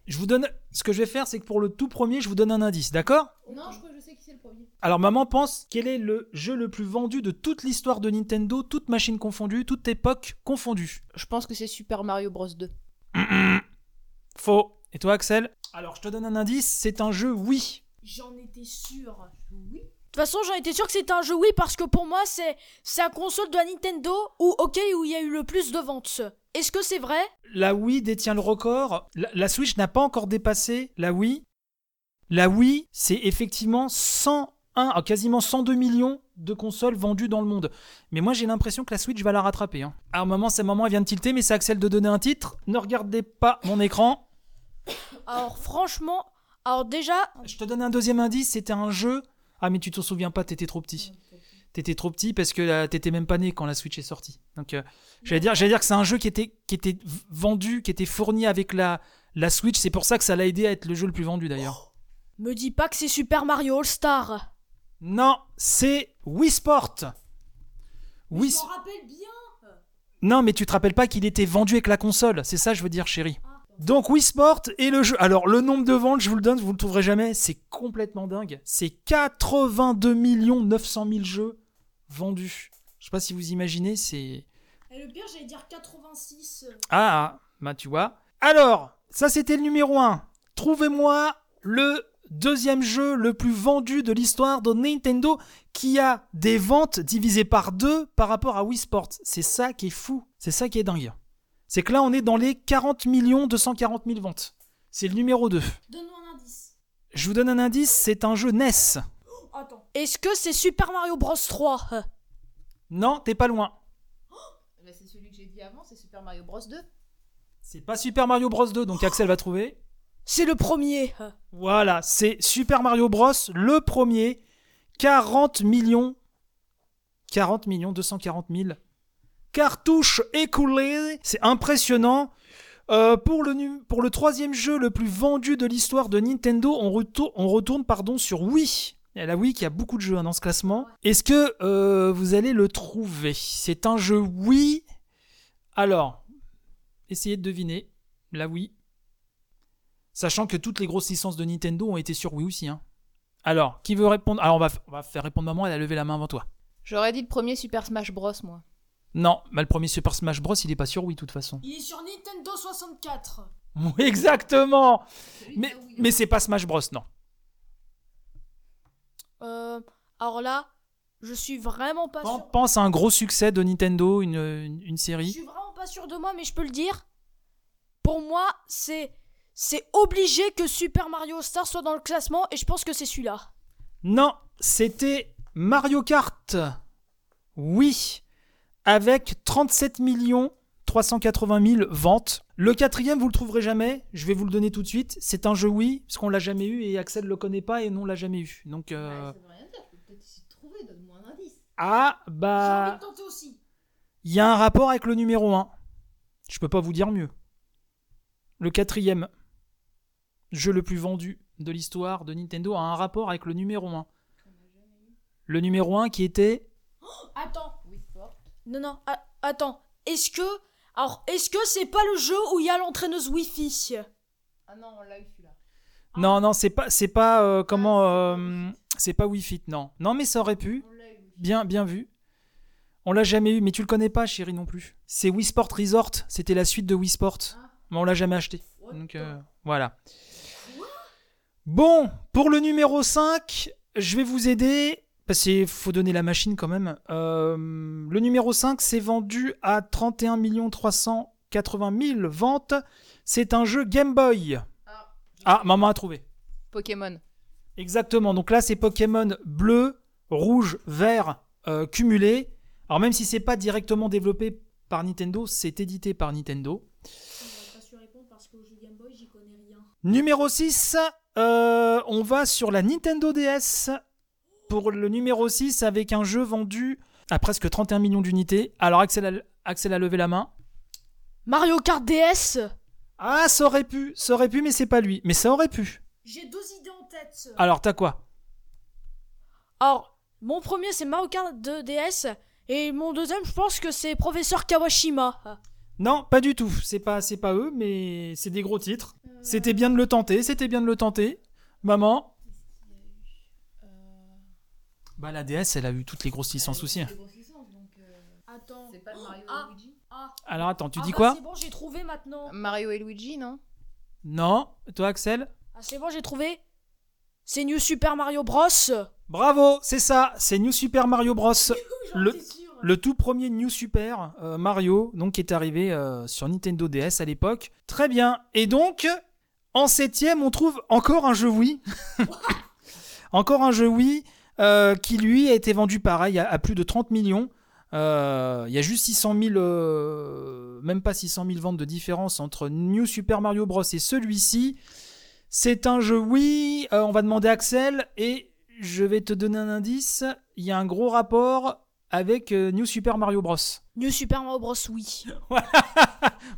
Je vous donne. Ce que je vais faire, c'est que pour le tout premier, je vous donne un indice, d'accord? Non, je crois que je sais qui c'est le premier. Alors, maman pense quel est le jeu le plus vendu de toute l'histoire de Nintendo, toute machine confondue, toute époque confondue Je pense que c'est Super Mario Bros 2. Faux. Et toi, Axel? Alors, je te donne un indice, c'est un jeu oui. J'en étais sûr. Oui. De toute façon, j'en étais sûr que c'était un jeu oui parce que pour moi, c'est la console de la Nintendo où OK où il y a eu le plus de ventes. Est-ce que c'est vrai? La Wii détient le record. La, la Switch n'a pas encore dépassé la Wii. La Wii, c'est effectivement 101, ah, quasiment 102 millions de consoles vendues dans le monde. Mais moi, j'ai l'impression que la Switch va la rattraper. Hein. Alors, maman, c'est maman, elle vient de tilter, mais c'est Axel de donner un titre. Ne regardez pas mon écran. Alors franchement, alors déjà, Je te donne un deuxième indice, c'était un jeu. Ah, mais tu t'en souviens pas, t'étais trop petit. T'étais trop petit parce que euh, t'étais même pas né quand la Switch est sortie. Donc, euh, j'allais dire, j'allais dire que c'est un jeu qui était, qui était vendu, qui était fourni avec la, la Switch. C'est pour ça que ça l'a aidé à être le jeu le plus vendu d'ailleurs. me dis pas que c'est Super Mario All Star. Non, c'est Wii Sport. Wii... Je m'en rappelle bien. Non, mais tu te rappelles pas qu'il était vendu avec la console. C'est ça, je veux dire, chérie. Donc Wii Sport et le jeu. Alors le nombre de ventes, je vous le donne, vous le trouverez jamais. C'est complètement dingue. C'est 82 900 000 jeux vendus. Je sais pas si vous imaginez, c'est Et le pire, j'allais dire 86. ah, bah tu vois. Alors, ça c'était le numéro 1. Trouvez-moi le deuxième jeu le plus vendu de l'histoire de Nintendo qui a des ventes divisées par deux par rapport à Wii Sports. C'est ça qui est fou. C'est ça qui est dingue. C'est que là, on est dans les 40 240 000 ventes. C'est le numéro 2. Donne-moi un indice. Je vous donne un indice, c'est un jeu NES. Attends. Est-ce que c'est Super Mario Bros 3 Non, t'es pas loin. Bah, c'est celui que j'ai dit avant, c'est Super Mario Bros 2. C'est pas Super Mario Bros 2, donc Axel va trouver. C'est le premier. Voilà, c'est Super Mario Bros, le premier. 40 millions. 40 millions 240 000 cartouches écoulées. C'est impressionnant. Euh, pour, le, pour le troisième jeu le plus vendu de l'histoire de Nintendo, on, retour- on retourne pardon, sur Wii. A la Wii qui a beaucoup de jeux hein, dans ce classement. Est-ce que euh, vous allez le trouver? C'est un jeu Wii. Alors, essayez de deviner. La Wii. Sachant que toutes les grosses licences de Nintendo ont été sur Wii aussi. hein. Alors, qui veut répondre? Alors, on va, on va faire répondre maman, elle a levé la main avant toi. J'aurais dit le premier Super Smash Bros, moi. Non, bah, le premier Super Smash Bros, il est pas sur Wii de toute façon. Il est sur Nintendo 64. Oui, exactement Mais, mais c'est pas Smash Bros, non. Euh, alors là, je suis vraiment pas sûr. Pense à un gros succès de Nintendo, une, une, une Je série. suis vraiment pas sûr de moi, mais je peux le dire. Pour moi, c'est c'est obligé que Super Mario Star soit dans le classement et je pense que c'est celui-là. Non, c'était Mario Kart. Oui, avec 37 millions 380 000 ventes. Le quatrième, vous le trouverez jamais. Je vais vous le donner tout de suite. C'est un jeu Wii, parce qu'on l'a jamais eu et Axel le connaît pas et non l'a jamais eu. Donc, euh, veut rien dire, je peux peut-être essayer de trouver, donne-moi un indice. ah, bah, il y a un rapport avec le numéro 1. Je peux pas vous dire mieux. Le quatrième jeu le plus vendu de l'histoire de Nintendo a un rapport avec le numéro 1. Le numéro 1 qui était Attends. Non, non, a- attends. Est-ce que. Alors, est-ce que c'est pas le jeu où il y a l'entraîneuse Wi-Fi? Ah non, on l'a eu celui-là. Non, non, c'est pas, c'est pas euh, comment, euh, c'est pas Wii Fit, non. Non, mais ça aurait pu. Bien, bien vu. On l'a jamais eu, mais tu le connais pas, chérie non plus. C'est Wii Sport Resort. C'était la suite de Wii Sport, Ah. mais on l'a jamais acheté. What Donc euh, voilà. Bon, pour le numéro 5, je vais vous aider. Parce qu'il faut donner la machine quand même. Euh, le numéro 5 s'est vendu à 31 380 000 ventes. C'est un jeu Game Boy. Ah, Ah, maman a trouvé. Pokémon. Exactement. Donc là, c'est Pokémon bleu, rouge, vert euh, cumulé. Alors même si c'est pas directement développé par Nintendo, c'est édité par Nintendo. Je vais pas su répondre parce qu'au jeu Game Boy, j'y connais rien. Numéro 6, euh, on va sur la Nintendo DS pour le numéro 6 avec un jeu vendu à presque 31 millions d'unités. Alors Axel a, Axel a levé la main. Mario Kart DS Ah, ça aurait pu, ça aurait pu, mais c'est pas lui. Mais ça aurait pu. J'ai deux idées en tête. Alors t'as quoi? Alors, mon premier c'est Mario Kart 2 DS et mon deuxième, je pense que c'est Professeur Kawashima. Non, pas du tout. C'est pas, c'est pas eux, mais c'est des gros titres. C'était bien de le tenter, c'était bien de le tenter. Maman? Bah la DS, elle a eu toutes les grosses licences aussi. Attends. C'est pas le Mario Ah. et Luigi Ah, Alors attends, tu ah dis bah, quoi C'est bon, j'ai trouvé maintenant. Mario et Luigi, non? Non, toi Axel? Ah, c'est bon, j'ai trouvé. C'est New Super Mario Bros. Bravo, c'est ça, c'est New Super Mario Bros. Le tout premier New Super euh, Mario, donc qui est arrivé euh, sur Nintendo DS à l'époque. Très bien. Et donc, en septième, on trouve encore un jeu Wii. encore un jeu Wii euh, qui lui a été vendu pareil à, à plus de 30 millions. Euh, Il y a juste 600 000, euh, même pas 600 000 ventes de différence entre New Super Mario Bros et celui-ci. C'est un jeu Wii. euh, on va demander à Axel et je vais te donner un indice. Il y a un gros rapport avec euh, New Super Mario Bros. New Super Mario Bros. Oui.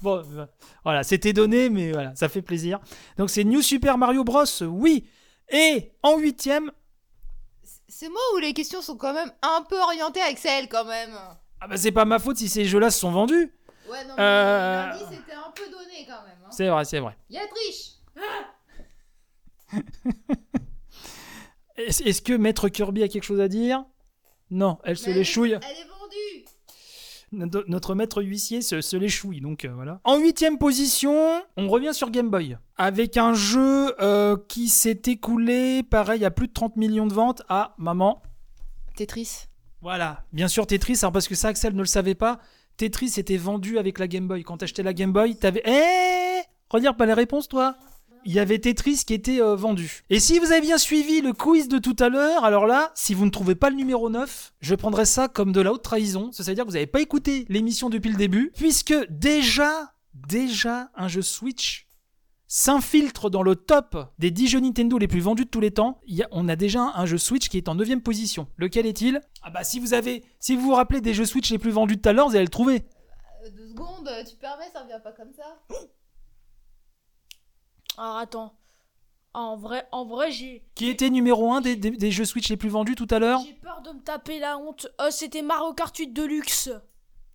Bon, euh, voilà, c'était donné, mais voilà, ça fait plaisir. Donc c'est New Super Mario Bros. Oui. Et en huitième, C'est moi où les questions sont quand même un peu orientées à Excel quand même. ah bah c'est pas ma faute si ces jeux-là se sont vendus. Ouais, non, mais Euh. l'indice était un peu donné quand même. Hein. C'est vrai, c'est vrai. Y a triche Est-ce est-ce que Maître Kirby a quelque chose à dire? Non, elle se Mais. Elle est vendue Notre, maître huissier se, se l'échouille, donc euh, voilà. En huitième position, on revient sur Game Boy. Avec un jeu euh, qui s'est écoulé, pareil, à plus de 30 millions de ventes à Maman. Tetris. Voilà, bien sûr Tetris, alors parce que ça Axel ne le savait pas, Tetris était vendu avec la Game Boy. Quand t'achetais la Game Boy, t'avais... Eh Redire pas les réponses toi? Il y avait Tetris qui était euh, vendu. Et si vous avez bien suivi le quiz de tout à l'heure, alors là, si vous ne trouvez pas le numéro 9, je prendrais ça comme de la haute trahison. Ça veut dire que vous n'avez pas écouté l'émission depuis le début, puisque déjà, déjà, un jeu Switch s'infiltre dans le top des 10 jeux Nintendo les plus vendus de tous les temps. Il y a- on a déjà un jeu Switch qui est en 9 position. Lequel est-il? Ah bah si vous avez, si vous vous rappelez des jeux Switch les plus vendus de tout à l'heure, vous allez le trouver. Euh, deux secondes, tu permets, ça revient pas comme ça Alors attends. Ah, En vrai, en vrai, j'ai. Qui était numéro 1 des, des- des jeux Switch les plus vendus tout à l'heure J'ai peur de me taper la honte. Euh, c'était Mario Kart 8 Deluxe.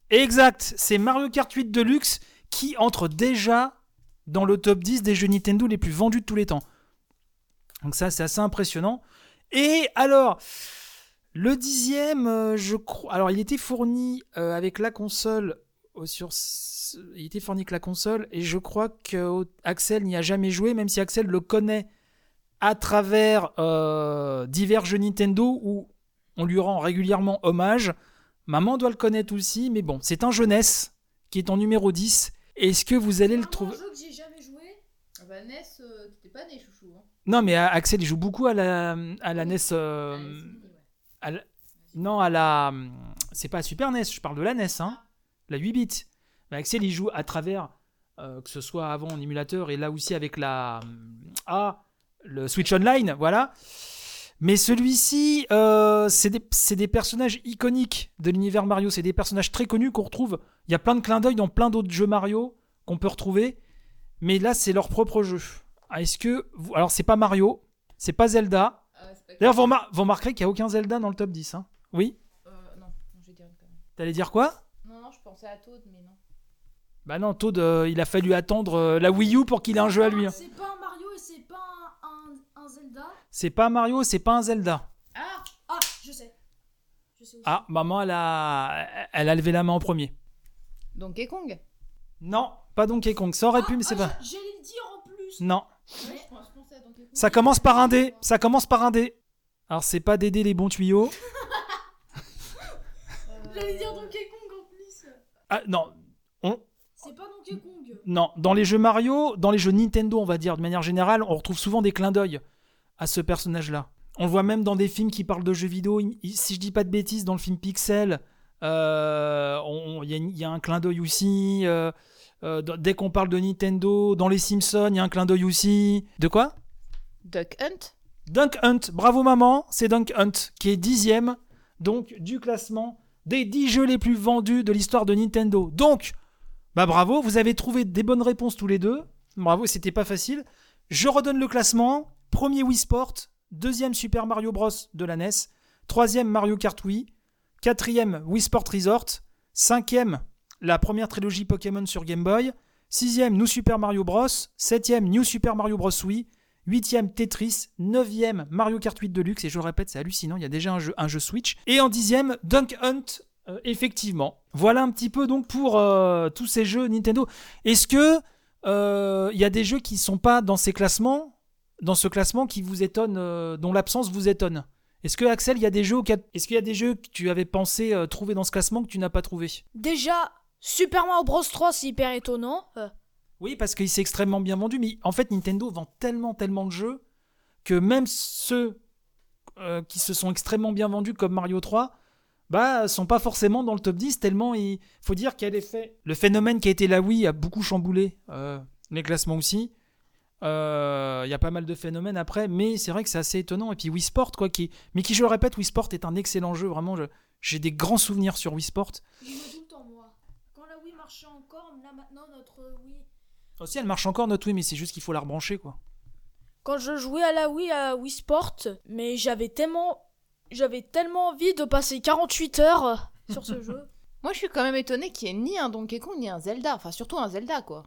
Exact, c'est Mario Kart 8 Deluxe qui entre déjà dans le top 10 des jeux Nintendo les plus vendus de tous les temps. Donc ça, c'est assez impressionnant. Et alors, le dixième, euh, je crois... Alors, il était fourni euh, avec la console sur... Il était fourni avec la console et je crois que Axel n'y a jamais joué, même si Axel le connaît à travers euh, divers jeux Nintendo où on lui rend régulièrement hommage. Maman doit le connaître aussi, mais bon, c'est un jeunesse qui est en numéro 10. Est-ce que vous allez le trouver jeu que j'ai jamais joué. Ah bah Ness, euh, t'étais pas né, chouchou. Hein. Non, mais euh, Axel, il joue beaucoup à la, à la NES. euh, à la- Non, à la. C'est pas Super NES, je parle de la NES, hein. La 8 bits. Mais Axel, il joue à travers, euh, que ce soit avant en émulateur et là aussi avec la. Ah, le Switch Online, voilà. Mais celui-ci, euh, c'est des, personnages iconiques de l'univers Mario. C'est des personnages très connus qu'on retrouve. Il y a plein de clins d'œil dans plein d'autres jeux Mario qu'on peut retrouver. Mais là, c'est leur propre jeu. Ah, Est-ce que. Vous... Alors, c'est pas Mario, c'est pas Zelda. Ah, D'ailleurs, vous, remar- vous remarquerez qu'il n'y a aucun Zelda dans le top 10. hein. Oui? Euh, non, je vais dire une. T'allais dire quoi? Non, je pensais à Toad, mais non. Bah non, Toad, euh, il a fallu attendre euh, la Wii U pour qu'il ait un jeu à lui. hein. C'est pas un Mario et c'est pas un, un- un Zelda. C'est pas un Mario, c'est pas un Zelda. Ah Ah, je sais. Je sais aussi. Ah, maman, elle a, elle a levé la main en premier. Donkey Kong? Non, pas Donkey Kong. Ça aurait pu, mais c'est Ah, pas. J'allais le dire en plus. Non. Ouais, je pense- je pensais à Donkey Kong. Ça commence par un D. Ça commence par un D. Alors, c'est pas d'aider les bons tuyaux. J'allais dire Donkey. Ah, non. On, C'est pas Donkey Kong. Non, dans les jeux Mario, dans les jeux Nintendo, on va dire de manière générale, on retrouve souvent des clins d'œil à ce personnage-là. On le voit même dans des films qui parlent de jeux vidéo. Si je dis pas de bêtises, dans le film Pixel, euh, il y, a y un clin d'œil aussi. euh, euh, dès qu'on parle de Nintendo, dans les Simpsons, il y a un clin d'œil aussi. De quoi? Duck Hunt? Dunk Hunt. Bravo maman, c'est Dunk Hunt qui est dixième donc du classement des 10 jeux les plus vendus de l'histoire de Nintendo. Donc, bah bravo, vous avez trouvé des bonnes réponses tous les deux. Bravo, c'était pas facile. Je redonne le classement. Premier Wii Sport, deuxième Super Mario Bros de la NES, troisième Mario Kart Wii, quatrième Wii Sport Resort, cinquième la première trilogie Pokémon sur Game Boy, sixième New Super Mario Bros, septième New Super Mario Bros Wii, Huitième Tetris, neuvième Mario Kart 8 Deluxe, et je le répète, c'est hallucinant, il y a déjà un jeu, un jeu Switch. Et en dixième, Dunk Hunt, euh, effectivement. Voilà un petit peu donc pour euh, tous ces jeux Nintendo. Est-ce que euh, il y a des jeux qui sont pas dans ces classements, dans ce classement qui vous étonne, dont l'absence vous étonne? Est-ce que Axel, il y a des jeux, est-ce qu'il y a des jeux que tu avais pensé trouver dans ce classement que tu n'as pas trouvé? Déjà, Super Mario Bros 3, c'est hyper étonnant. Oui, parce qu'il s'est extrêmement bien vendu, mais en fait, Nintendo vend tellement, tellement de jeux que même ceux euh, qui se sont extrêmement bien vendus, comme Mario 3, bah, sont pas forcément dans le top 10, tellement il faut dire y a l'effet. Le phénomène qui a été la Wii a beaucoup chamboulé euh, les classements aussi. Euh, Il y a pas mal de phénomènes après, mais c'est vrai que c'est assez étonnant. Et puis Wii Sport, quoi, qui... mais qui, je le répète, Wii Sport est un excellent jeu, vraiment. J'ai des grands souvenirs sur Wii Sport. Je tout le temps, moi. Quand la Wii marchait encore, là maintenant, notre Wii. Aussi, elle marche encore notre Wii, mais c'est juste qu'il faut la rebrancher, quoi. Quand je jouais à la Wii, à Wii Sport, mais j'avais tellement. J'avais tellement envie de passer 48 heures sur ce jeu. Moi, je suis quand même étonné qu'il n'y ait ni un Donkey Kong ni un Zelda. Enfin, surtout un Zelda, quoi.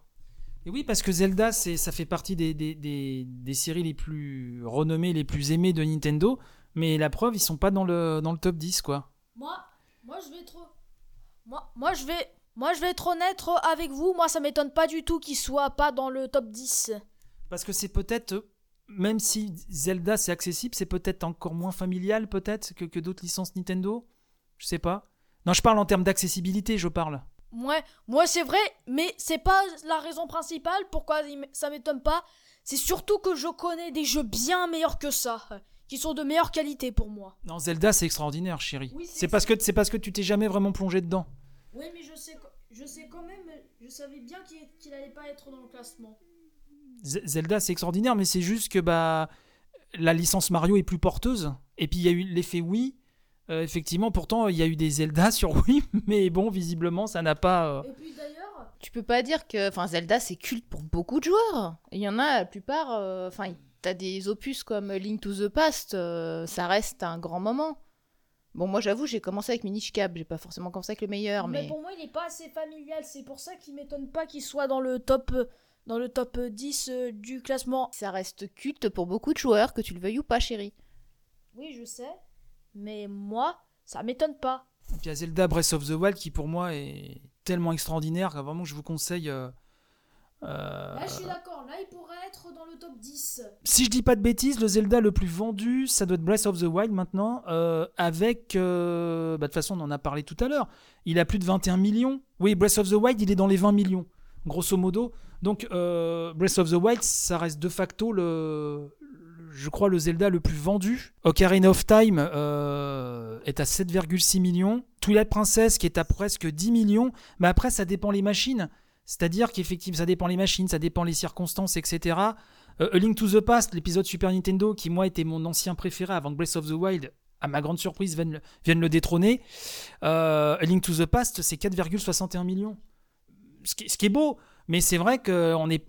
Et oui, parce que Zelda, c'est, ça fait partie des, des, des, des séries les plus renommées, les plus aimées de Nintendo. Mais la preuve, ils sont pas dans le, dans le top 10, quoi. Moi, moi je vais être. Moi, moi je vais. Moi je vais être honnête avec vous, moi ça m'étonne pas du tout qu'il soit pas dans le top 10. Parce que c'est peut-être, euh, même si Zelda c'est accessible, c'est peut-être encore moins familial, peut-être, que, que d'autres licences Nintendo? Je sais pas. Non, je parle en termes d'accessibilité, je parle. Ouais, moi c'est vrai, mais c'est pas la raison principale pourquoi ça m'étonne pas. C'est surtout que je connais des jeux bien meilleurs que ça, euh, qui sont de meilleure qualité pour moi. Non, Zelda, c'est extraordinaire, chérie. Oui, c'est c'est parce que c'est parce que tu t'es jamais vraiment plongé dedans. Oui, mais je sais, je sais quand même, je savais bien qu'il allait pas être dans le classement. Z- Zelda, c'est extraordinaire, mais c'est juste que bah la licence Mario est plus porteuse. Et puis il y a eu l'effet Wii. Euh, effectivement, pourtant il y a eu des Zelda sur Wii, mais bon, visiblement, ça n'a pas. euh, Et puis d'ailleurs, Tu peux pas dire que. Enfin, Zelda, c'est culte pour beaucoup de joueurs. Il y en a, la plupart. euh, Enfin, t'as des opus comme Link to the Past. euh, ça reste un grand moment. Bon, moi, j'avoue, j'ai commencé avec Minish Cap. J'ai pas forcément commencé avec le meilleur, mais... mais. pour moi il est pas assez familial, c'est pour ça qu'il m'étonne pas qu'il soit dans le top, euh, dans le top 10 euh, du classement. Ça reste culte pour beaucoup de joueurs, que tu le veuilles ou pas, chérie. Oui, je sais, mais moi, ça m'étonne pas. Et puis il y a Zelda Breath of the Wild qui pour moi est tellement extraordinaire que vraiment je vous conseille. euh, euh, Là, je suis d'accord, là, il pourrait être dans le top 10. Si je dis pas de bêtises, le Zelda le plus vendu, ça doit être Breath of the Wild maintenant, euh, avec... euh, bah, de toute façon, on en a parlé tout à l'heure. Il a plus de 21 millions. Oui, Breath of the Wild, il est dans les 20 millions, grosso modo. Donc, Breath of the Wild, ça reste de facto le... Je crois le Zelda le plus vendu. Ocarina of Time est à 7,6 millions. Twilight Princess qui est à presque 10 millions. Mais après, ça dépend les machines. C'est-à-dire qu'effectivement, ça dépend les machines, ça dépend les circonstances, etc. Euh, A Link to the Past, l'épisode Super Nintendo, qui moi était mon ancien préféré avant que Breath of the Wild, à ma grande surprise, vienne le, détrôner. Euh, A Link to the Past, c'est 4,61 millions. Ce qui, ce qui est beau, mais c'est vrai que est,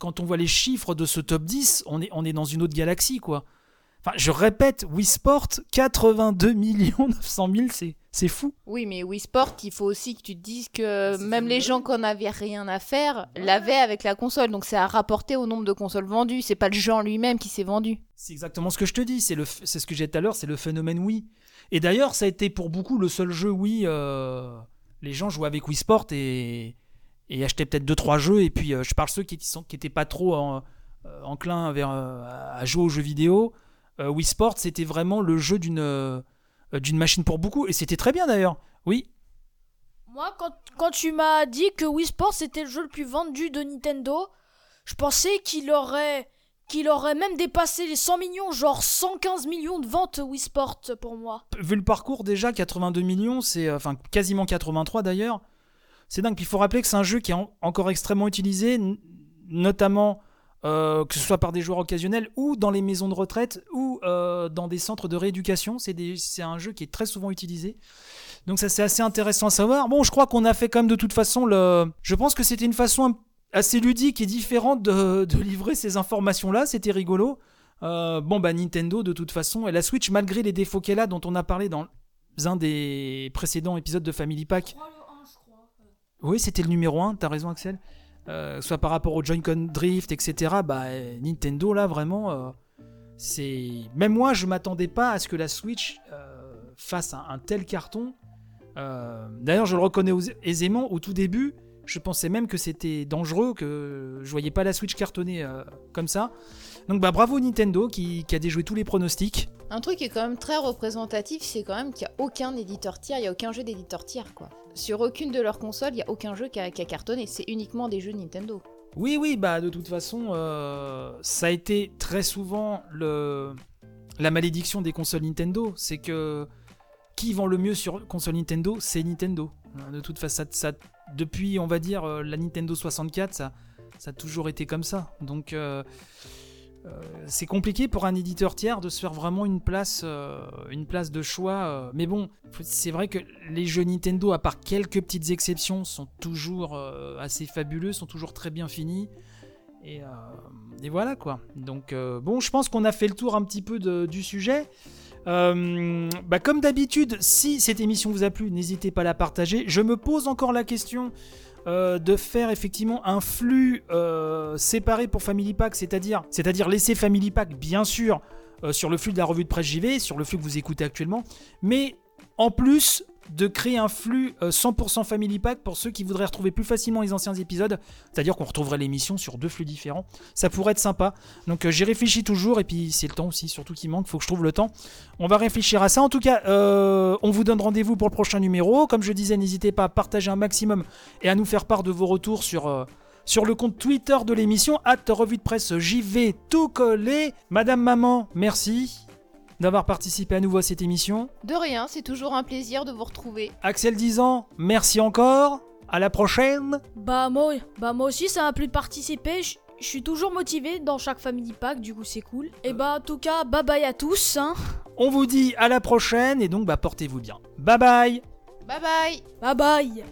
quand on voit les chiffres de ce top 10, on est, on est dans une autre galaxie, quoi. Enfin, je répète, Wii Sport, 82 millions 900 000, c'est, c'est fou. Oui, mais Wii Sport, il faut aussi que tu te dises que c'est même les gens qui en avaient rien à faire l'avaient avec la console. Donc c'est à rapporter au nombre de consoles vendues. C'est pas le jeu en lui-même qui s'est vendu. C'est exactement ce que je te dis, c'est, le, c'est ce que j'ai dit tout à l'heure, c'est le phénomène Wii. Et d'ailleurs, ça a été pour beaucoup le seul jeu Wii. euh, les gens jouaient avec Wii Sport et, et achetaient peut-être 2-3 jeux. Et puis, euh, je parle ceux qui n'étaient qui pas trop en- euh, enclins vers, euh, à jouer aux jeux vidéo. Euh, Wii Sport, c'était vraiment le jeu d'une, euh, d'une machine pour beaucoup. Et c'était très bien d'ailleurs. Oui, Moi, quand, quand tu m'as dit que Wii Sports c'était le jeu le plus vendu de Nintendo, je pensais qu'il aurait, qu'il aurait même dépassé les 100 millions, genre 115 millions de ventes Wii Sports pour moi. vu le parcours déjà 82 millions c'est euh, enfin quasiment 83 d'ailleurs c'est dingue puis il faut rappeler que c'est un jeu qui est en- encore extrêmement utilisé notamment euh, que ce soit par des joueurs occasionnels ou dans les maisons de retraite ou euh, dans des centres de rééducation c'est un jeu qui est très souvent utilisé donc ça c'est assez intéressant à savoir bon je crois qu'on a fait quand même de toute façon le je pense que c'était une façon assez ludique et différente de, de livrer ces informations là c'était rigolo euh, bon, bah Nintendo, de toute façon, et la Switch, malgré les défauts qu'elle a, dont on a parlé dans un des précédents épisodes de Family Pack. Oui, c'était le numéro 1, t'as raison, Axel. Euh, soit par rapport au Joy-Con Drift, etc. Bah, Nintendo, là, vraiment, euh, c'est. Même moi, je m'attendais pas à ce que la Switch euh, fasse un, tel carton. Euh, D'ailleurs, je le reconnais aisément, au tout début, je pensais même que c'était dangereux, que je voyais pas la Switch cartonner euh, comme ça. Donc bah bravo Nintendo qui, a déjoué tous les pronostics. Un truc qui est quand même très représentatif, c'est quand même qu'il n'y a aucun éditeur tiers, il n'y a aucun jeu d'éditeur tiers quoi. Sur aucune de leurs consoles, il n'y a aucun jeu qui a cartonné, c'est uniquement des jeux Nintendo. Oui oui bah de toute façon euh, ça a été très souvent le la malédiction des consoles Nintendo, c'est que qui vend le mieux sur console Nintendo, c'est Nintendo. Euh, De toute façon depuis on va dire euh, la Nintendo 64 ça ça a toujours été comme ça. Donc euh, c'est compliqué pour un éditeur tiers de se faire vraiment une place, euh, de choix. euh. Mais bon, c'est vrai que les jeux Nintendo, à part quelques petites exceptions, sont toujours euh, assez fabuleux, sont toujours très bien finis. Et, euh, voilà quoi. Donc euh, bon, je pense qu'on a fait le tour un petit peu du sujet. Euh, bah, comme d'habitude, si cette émission vous a plu, n'hésitez pas à la partager. Je me pose encore la question euh, de faire effectivement un flux euh, séparé pour Family Pack, c'est-à-dire, c'est-à-dire laisser Family Pack bien sûr euh, sur le flux de la revue de presse JV, sur le flux que vous écoutez actuellement, mais en plus de créer un flux euh, 100% Family Pack pour ceux qui voudraient retrouver plus facilement les anciens épisodes, c'est-à-dire qu'on retrouverait l'émission sur deux flux différents. Ça pourrait être sympa. Donc euh, j'y réfléchis toujours et puis c'est le temps aussi, surtout qu'il manque, faut que je trouve le temps. On va réfléchir à ça. En tout cas, euh, on vous donne rendez-vous pour le prochain numéro. Comme je disais, n'hésitez pas à partager un maximum et à nous faire part de vos retours sur, euh, sur le compte Twitter de l'émission, at revue de presse JV tout collé. Madame Maman, merci d'avoir participé à nouveau à cette émission. De rien, c'est toujours un plaisir de vous retrouver. Axel Dizan, merci encore. À la prochaine. Bah moi, bah moi aussi ça m'a plu de participer. Je je suis toujours motivé dans chaque Family Pack, du coup c'est cool. Et bah en tout cas, bye bye à tous. Hein. On vous dit à la prochaine et donc bah portez-vous bien. Bye bye. Bye bye Bye bye.